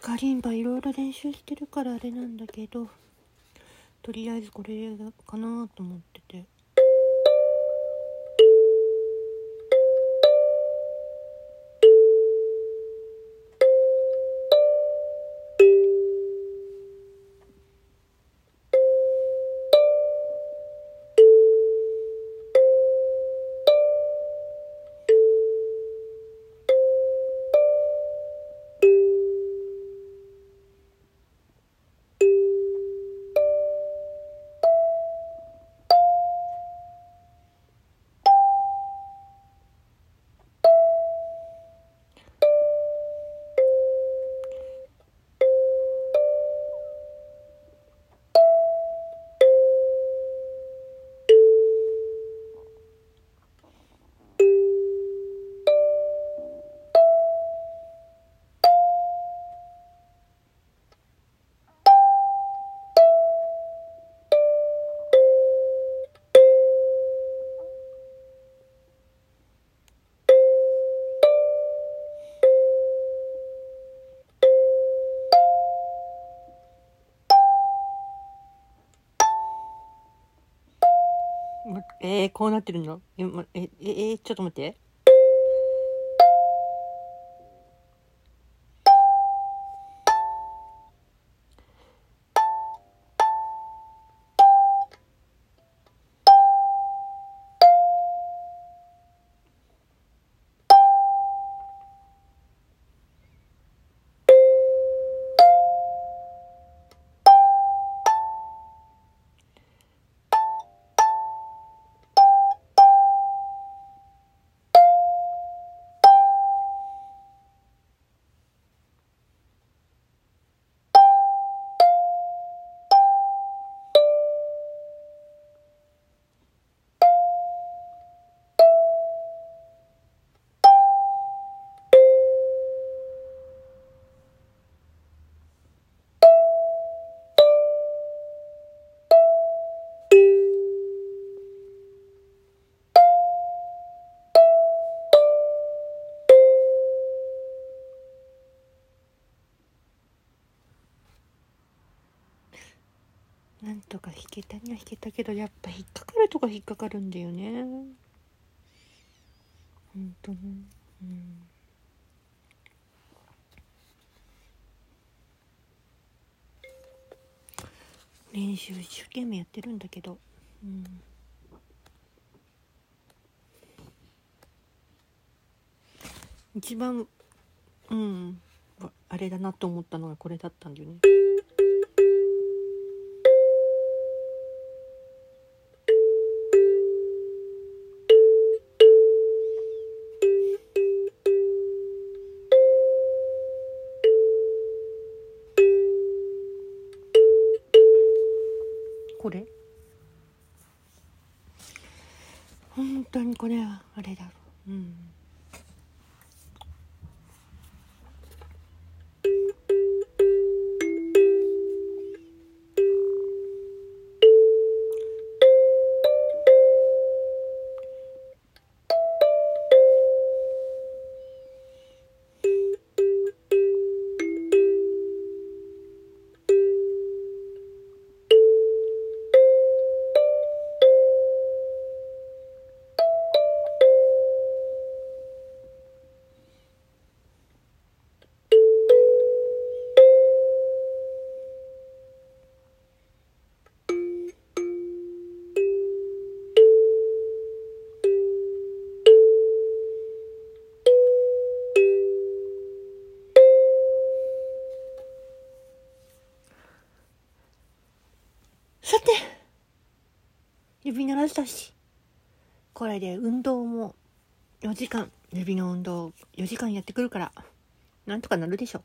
カリンバいろいろ練習してるからあれなんだけどとりあえずこれかなと思ってて。えー、こうなってるの？え、え、え、えちょっと待って。なんとか弾けたには弾けたけどやっぱ引っかかるとか引っかかるんだよね。本当に。うん。練習一生懸命やってるんだけど。うん。一番うん。あれだなと思ったのがこれだったんだよね。これ？本当にこれはあれだろう。うん。さて指鳴らしたし。これで運動も4時間指の運動4時間やってくるからなんとかなるでしょ